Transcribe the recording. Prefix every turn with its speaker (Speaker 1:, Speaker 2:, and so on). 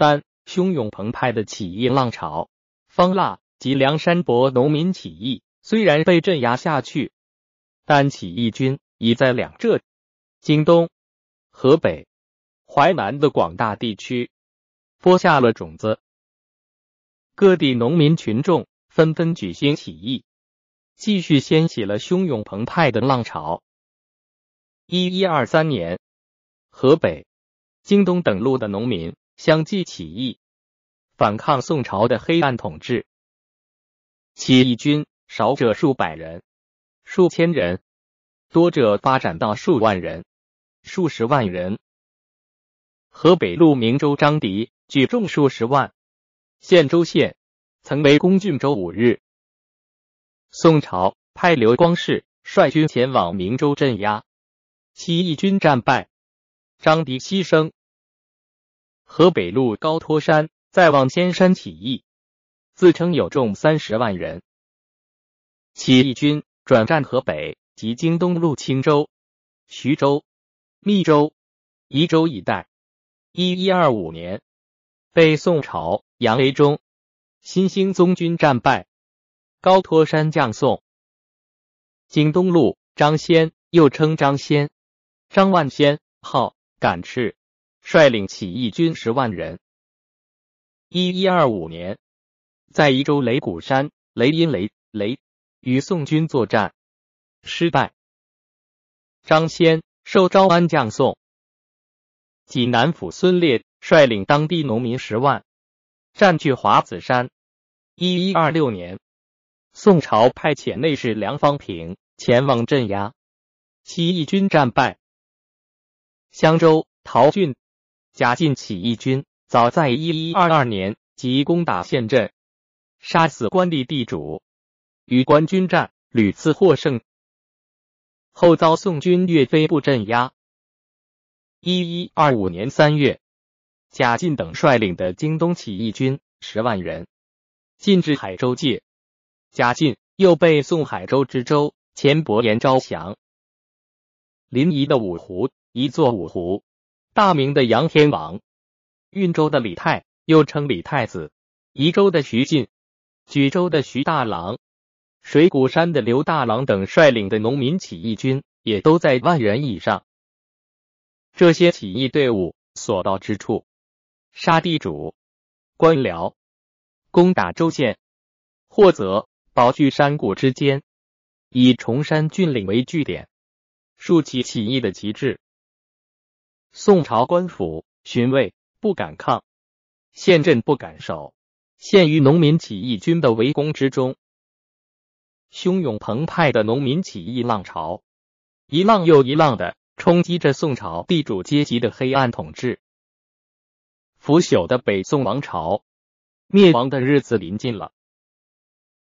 Speaker 1: 三、汹涌澎湃的起义浪潮。方腊及梁山伯农民起义虽然被镇压下去，但起义军已在两浙、京东、河北、淮南的广大地区播下了种子。各地农民群众纷纷举行起义，继续掀起了汹涌澎湃的浪潮。一一二三年，河北、京东等路的农民相继起义，反抗宋朝的黑暗统治。起义军少者数百人、数千人，多者发展到数万人、数十万人。河北路明州张迪举众数十万。献州县曾为攻郡州五日，宋朝派刘光世率军前往明州镇压，起义军战败，张迪牺牲。河北路高托山再望仙山起义，自称有众三十万人。起义军转战河北及京东路青州、徐州、密州、宜州一带。一一二五年，被宋朝。杨维忠、新兴宗军战败，高托山降宋。京东路张先，又称张先、张万先，号敢赤，率领起义军十万人。一一二五年，在宜州雷鼓山雷音雷雷与宋军作战，失败。张先受招安降宋。济南府孙烈率领当地农民十万。占据华子山。一一二六年，宋朝派遣内侍梁方平前往镇压，起义军战败。襄州、陶郡、贾进起义军早在一一二二年即攻打县镇，杀死官吏地主，与官军战屡次获胜，后遭宋军岳飞部镇压。一一二五年三月。贾进等率领的京东起义军十万人进至海州界，贾进又被宋海州知州钱伯言招降。临沂的五湖，一座五湖；大明的杨天王，运州的李泰又称李太子，宜州的徐进，莒州的徐大郎，水谷山的刘大郎等率领的农民起义军也都在万人以上。这些起义队伍所到之处。杀地主、官僚，攻打州县，或则保据山谷之间，以崇山峻岭为据点，竖起起义的旗帜。宋朝官府、巡卫不敢抗，县镇不敢守，陷于农民起义军的围攻之中。汹涌澎湃的农民起义浪潮，一浪又一浪的冲击着宋朝地主阶级的黑暗统治。腐朽的北宋王朝灭亡的日子临近了。